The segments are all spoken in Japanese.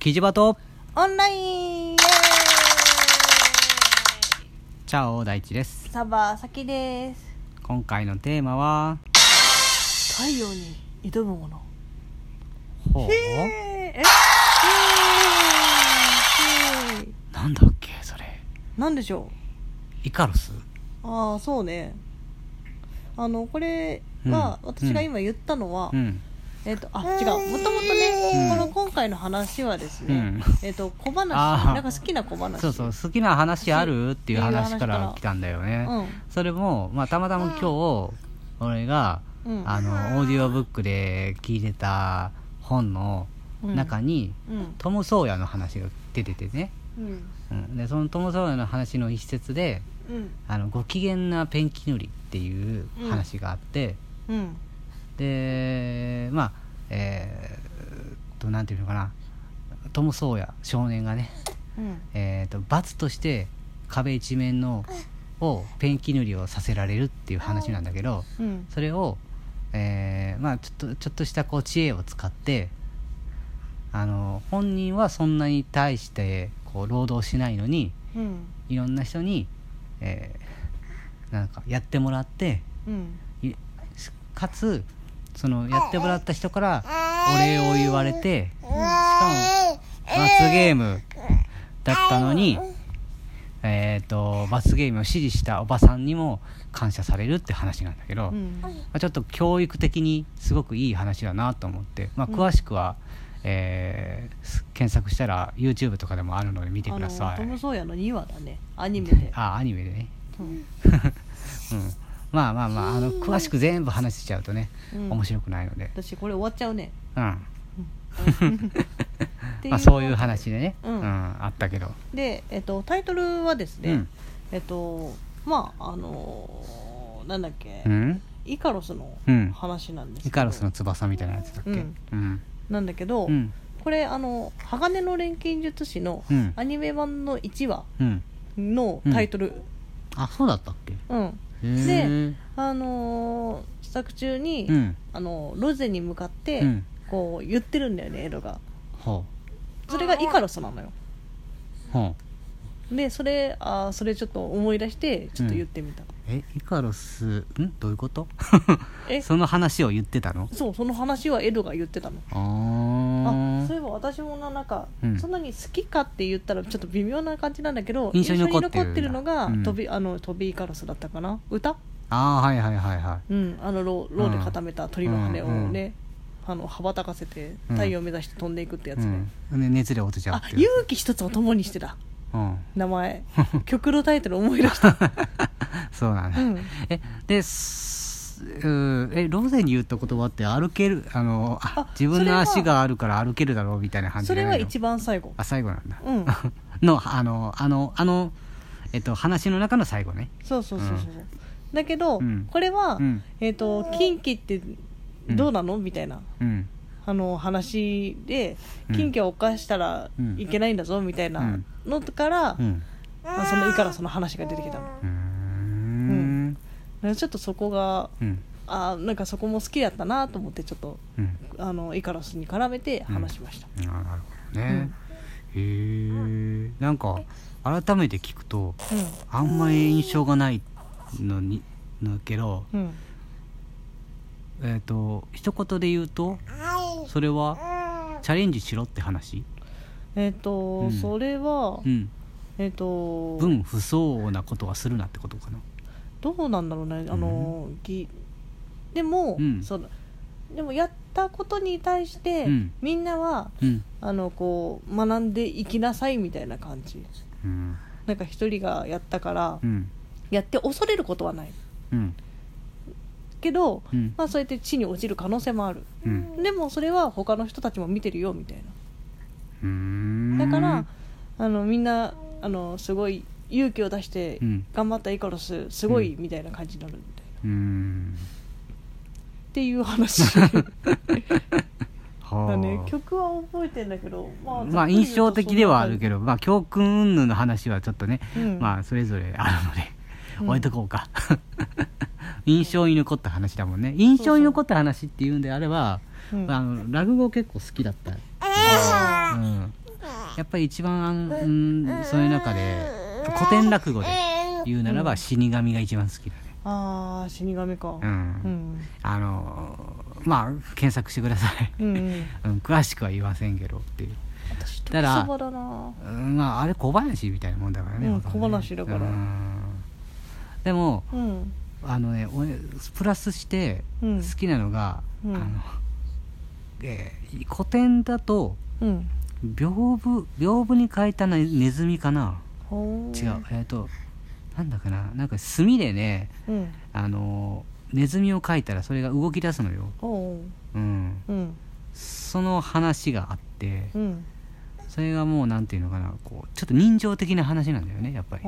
キジバト。オンラインチャオ大地です。サバサキです。今回のテーマは。太陽に挑むもの。ほう。えー、ええー、なんだっけそれ。なんでしょイカロス？うああそうね。あのこれは、うん。私が今言ったのは、うんえっ、とあ違う。もともとね、うん。この今回の話はですね、うん。えっ、と小話。なんか好きな小話。そうそう。好きな話あるっていう話から来たんだよね、うん。それも、まあ、たまたま今日俺がうん。あのオーディオブックで聞いてた本の中に、うん。トム・ソーヤの話が出ててね、うん。うん、でそのトム・ソーヤの話の一節でうん。あのご機嫌なペンキ塗りっていう話があって、うんでまあえー、となんていうのかな。トム・ソーヤ少年がね、うん。えー、と罰として壁一面のをペンキ塗りをさせられるっていう話なんだけどうん。それを、えーまあ、ちょっとちょっとしたこう知恵を使ってあの本人はそんなに対してこう労働しないのにうん。いろんな人に、えーなんかやってもらってうん。いかつそのやってもらった人からお礼を言われてしかも罰ゲームだったのに、えー、と罰ゲームを指示したおばさんにも感謝されるって話なんだけど、うん。まあ、ちょっと教育的にすごくいい話だなと思って、まあ、うん。詳しくは、えーす検索したら YouTube とかでもあるので見てください。あのトム・ソーヤの2話だね。アニメで、あアニメでね。うんうん まあまあまああの詳しく全部話しちゃうとね、うん。面白くないので。私これ終わっちゃうね。うん。まあ、そういう話でね、うん。あったけど、で、えっと、タイトルはですね、うん。えっとまああのーなんだっけ、うん、イカロスのうん。話なんですイカロスの翼みたいなやつだっけ？うん。うん。なんだけど、うん。これあの「鋼の錬金術師」のうん。アニメ版の1話うん。のタイトル、あそうだったっけ？うんへえあのー作中に、うん。あのロゼに向かって、うん。こう言ってるんだよねエドが。ほそれがイカロスなのよ。うほうでそれあーそれちょっと思い出してちょっと言ってみた、えイカロスん？どういうこと？え？その話を言ってたの？そうその話はエドが言ってたの。あー。あそういえば私もななんか、うん。そんなに好きかって言ったらちょっと微妙な感じなんだけど印象に残ってるのが、うん。トビあのトビイカロスだったかな？歌？あーはいはいはいはうん。あのローローで固めた鳥の羽をね、あの羽ばたかせてうん。太陽を目指して飛んでいくってやつい、ね、うん、で熱で落ちちゃうあ勇気一つを共にしてた。うん。名前。曲のタイトル思い出した、そうなんだ、うん、えですうーえロゼに言った言葉って歩ける？あのああ自分の足があるから歩けるだろうみたいな感じそれはい一番最後。あ最後なんだ、うん。のあのあのあのえっと話の中の最後ね。そうそうそうそう、だけど、うん。これは、うん。えっ、と近畿ってどうなの、みたいな。うん。あの話でうん。近畿を犯したらうん。いけないんだぞみたいなのから、うん。まあ、そのイカロスの話が出てきたのちょっとそこがうん。あーなんかそこも好きだったなと思ってちょっとうん。あのイカロスに絡めて話しました、あなるほどね、へえなんか改めて聞くとあんまり印象がないのにのけどうん。うんえっ、と一言で言うとそれはチャレンジしろって話？えっ、と、うん。それは、うん。えっ、と分不相応なことはするなってことかなどうなんだろうね。あの、ぎでも、うん。そうだでもやったことに対して、うん。みんなはうん。あのこう学んでいきなさいみたいな感じ。うん。なんか一人がやったから、うん。やって恐れることはない。うん。けど、うん。まあ、そうやって地に落ちる可能性もある。うん。でもそれは他の人たちも見てるよみたいな。だからあのみんなあのすごい勇気を出してうん。頑張ったイカロスすごいみたいな感じになるみたいな、うーん。っていう話。はだね曲は覚えてんだけどまあまあ印象的ではあるけど、ど、まあ教訓云々の話はちょっとね、うん。まあそれぞれあるので、うん。置いとこうか。印象に残った話だもんね。印象に残った話っていうんであれば、うん。あの落語結構好きだった。うん。やっぱり一番、うん、そういう中で古典落語で。言うならば死神が一番好きだね。ああ死神か。うん、うん。あのまあ検索してください、うんうん。うん、詳しくは言いませんけどっていう、私だから時そばだな。うん、まああれ小話みたいなもんだからね,、うんほとんどね。小話だから。うん。でもうん。あのね俺プラスしてうん。好きなのが、うん。あのえー古典だとうん。屏風屏風に書いたなネズミかな違う。えっ、となんだかな。なんか墨でねうん。あのネズミを描いたらそれが動き出すのよ、おう。うん、うん。その話があってうん。それがもうなんていうのかな。こうちょっと人情的な話なんだよねやっぱり。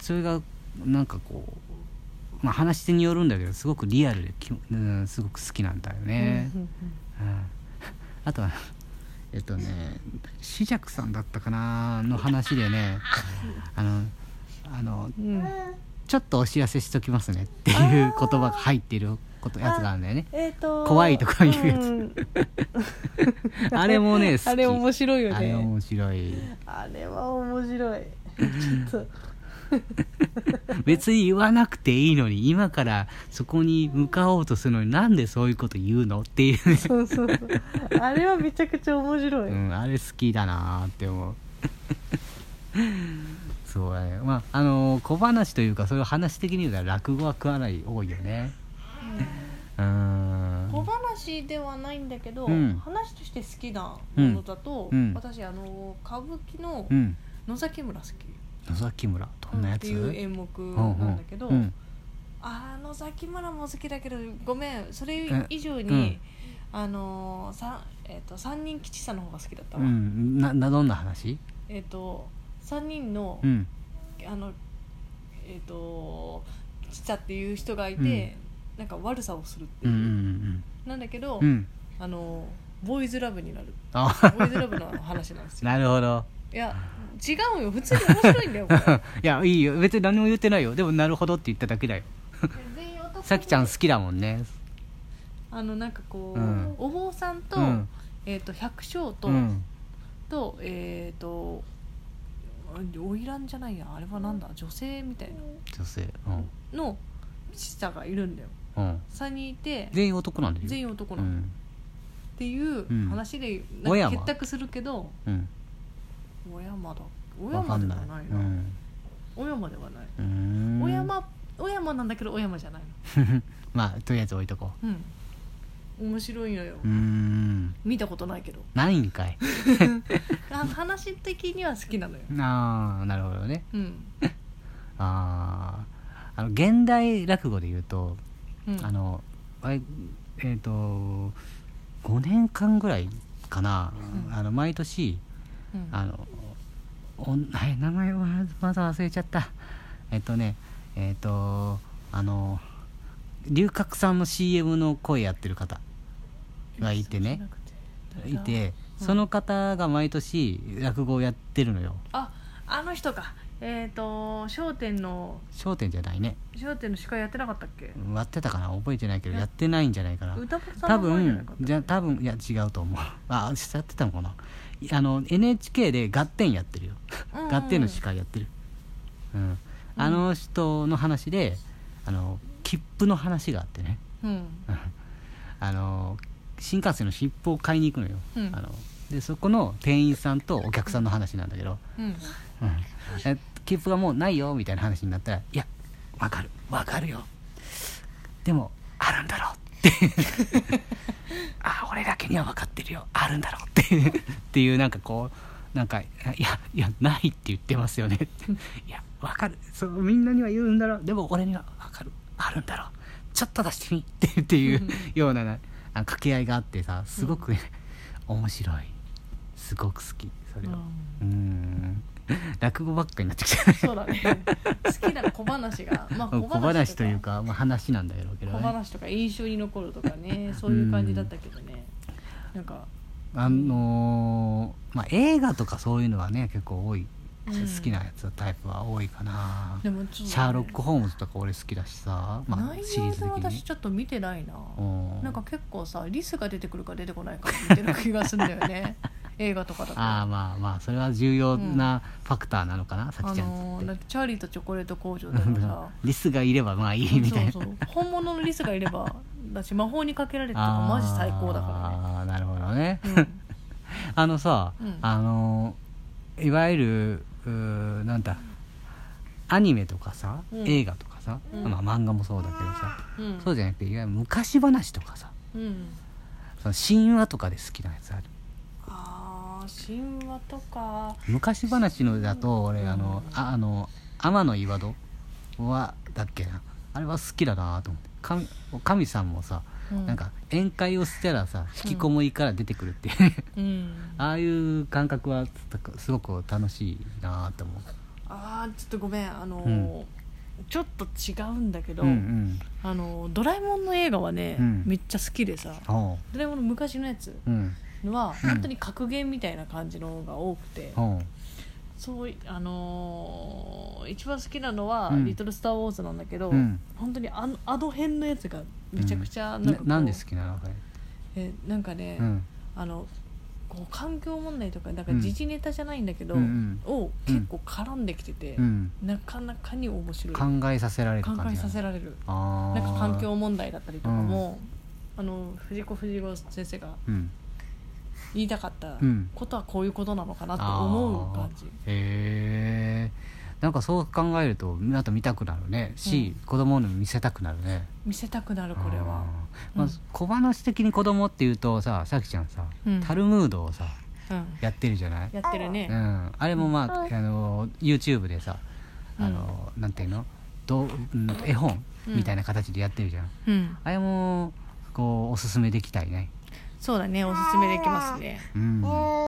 それがなんかこうまあ話し手によるんだけどすごくリアルでき、うん、すごく好きなんだよね、うん。うん。あとはえっとね紫尺さんだったかなの話でねあのあのうんうんちょっとお知らせしときますねっていう言葉が入っていることやつがあるんだよね。えっと怖いとかいうやつ。ん。あれもねあれ面白いよあれね面白い。あれは面白い。ちょっと 別に言わなくていいのに今からそこに向かおうとするのになんでそういうこと言うのっていうね、そうそうそう。あれはめちゃくちゃ面白い、うん、あれ好きだなーって思う。そうだね。まああのー小話というかそういう話的に言うたら落語はかなり多いよね。うん。小話ではないんだけど、うん。話として好きなものだと、うん。私あの歌舞伎のうん。野崎村好き、野崎村どんなやつ？っていう演目うんなんだけど、うんあー野崎村も好きだけどごめんそれえ以上に、うんあのーさえー、と三人吉さんの方が好きだったうわ、んななどんな話？えっ、と3人の、うん。あのえっ、と吉さっていう人がいて、なんか悪さをするっていう。う、んうんなんだけど、うんうん。あのボーイズラブになる。あ。ボーイズラブの話なんですよ。なるほどいや違うよ。普通に面白いんだよこれ。いやいいよ。別に何も言ってないよ。でもなるほどって言っただけだよ。全員男さきちゃん好きだもんね。あのなんかこう、うん。お坊さんと,、うん。えー、と百姓と、うん。とえっ、と花魁じゃないや。あれはなんだ？女性みたいな。女性。の父さがいるんだよ。うん。うん3人いて全員男なんだよ。全員男なの、っうん。ていううん。話でんか結託するけどうん小山だ。小山ではないな、うん。小山ではない、小山小山なんだけど小山じゃないの まあとりあえず置いとこう。ん。面白いのよ、見たことないけど。ないんかい。あ 話的には好きなのよ。ああなるほどね。うん、あああの現代落語で言うとうん、あのあれえっ、と5年間ぐらいかな、うん。あの毎年うん。あのおはい名前はまだ忘れちゃった。えっとねえっ、とあの龍角散の CM の声やってる方がいてね。いてうん。その方が毎年落語をやってるのよ。ああの人か。えっ、と『笑点』の『笑点』じゃないね『笑点』の司会やってなかったっけ？やってたかな？覚えてないけどややってないんじゃないかな。歌多分じゃ多分いや違うと思う。あやってたのかな？いあの NHK で「ガッテン」やってるよ。うんうん。ガッテンの司会やってる。うん。あの人の話であの切符の話があってね。うん。あの新幹線の切符を買いに行くのよ、うん。あのでそこの店員さんとお客さんの話なんだけど、うん。うん。え切符がもうないよみたいな話になったら「いやわかる。わかるよ。でもあるんだろ」って あ俺だけには分かってるよ。あるんだろって。っていうなんかこうなんか「いやいやないって言ってますよね」いやわかる。そうみんなには言うんだろう。でも俺には分かる。あるんだろう。ちょっと出してみ。ってっていうようななあ掛け合いがあってさすごくね、面白い。すごく好き。それはうん 落語ばっかになってきたね。そうだね。好きな小話が まあ小話というか、まあ、話なんだろうけどね。小話とか印象に残るとかねそういう感じだったけどね。なんかあのーまあ映画とかそういうのはね結構多い、うん好きなやつタイプは多いかな、でもちょっとね。シャーロック・ホームズとか俺好きだしさ、まあ、内シリーズ的に。私ちょっと見てないな。うん。なんか結構さリスが出てくるか出てこないかみたいな気がするんだよね 映画とかだと。ああまあまあそれは重要なファクターなのかな、さきちゃんのーだっってチャーリーとチョコレート工場でもさ。リスがいればまあいいみたいな。そうそう本物のリスがいればだし魔法にかけられてとかマジ最高だから。ねああなるほどね、うん。あのさ、うん。あのいわゆるうーなんだアニメとかさ、うん。映画とかさ、うん。まあ、漫画もそうだけどさ、うん。そうじゃなくていわゆる昔話とかさ。うん。その神話とかで好きなやつある？あー神話とか。昔話のだと俺、うんあのああの天の岩戸はだっけな。あれは好きだなと思って。神神さんもさ、うん。なんか宴会をしたらさ引きこもりから出てくるっていう、うん。ああいう感覚はすごく楽しいなと思う。あーちょっとごめん。あのーうん。ちょっと違うんだけど、うんうん。あのードラえもんの映画はね、うん。めっちゃ好きでさ。ドラえもんの昔のやつ。うんは本当に格言みたいな感じのが多くて、そういあのー一番好きなのは「うん。リトル・スター・ウォーズ」なんだけど、うん。本当にあのあの辺のやつがめちゃくちゃうんなんかこう、ななんで好きなの？えなんかね、うん。あのこう環境問題とかなんかうん。時事ネタじゃないんだけど、うんを結構絡んできてて、うん。なかなかに面白い。考えさせられる考えさせられる。あなんか環境境問題だったりとかも、あの藤子不二雄先生がうん言いたかったうん。ことはこういうことなのかなって思う感じ、へえなんかそう考えるとまた見たくなるね。し、子供にも見せたくなるね。見せたくなるこれは。まあうん。小話的に子供っていうとささきちゃんさ、うん。タルムードをさうん。やってるじゃない、やってるね。うん、あれもまあ、あの YouTube でさあの、なんていうの？どううん絵本？うん。みたいな形でやってるじゃん、うん。あれもこうおすすめできたいねそうだねおすすめできますね。うん。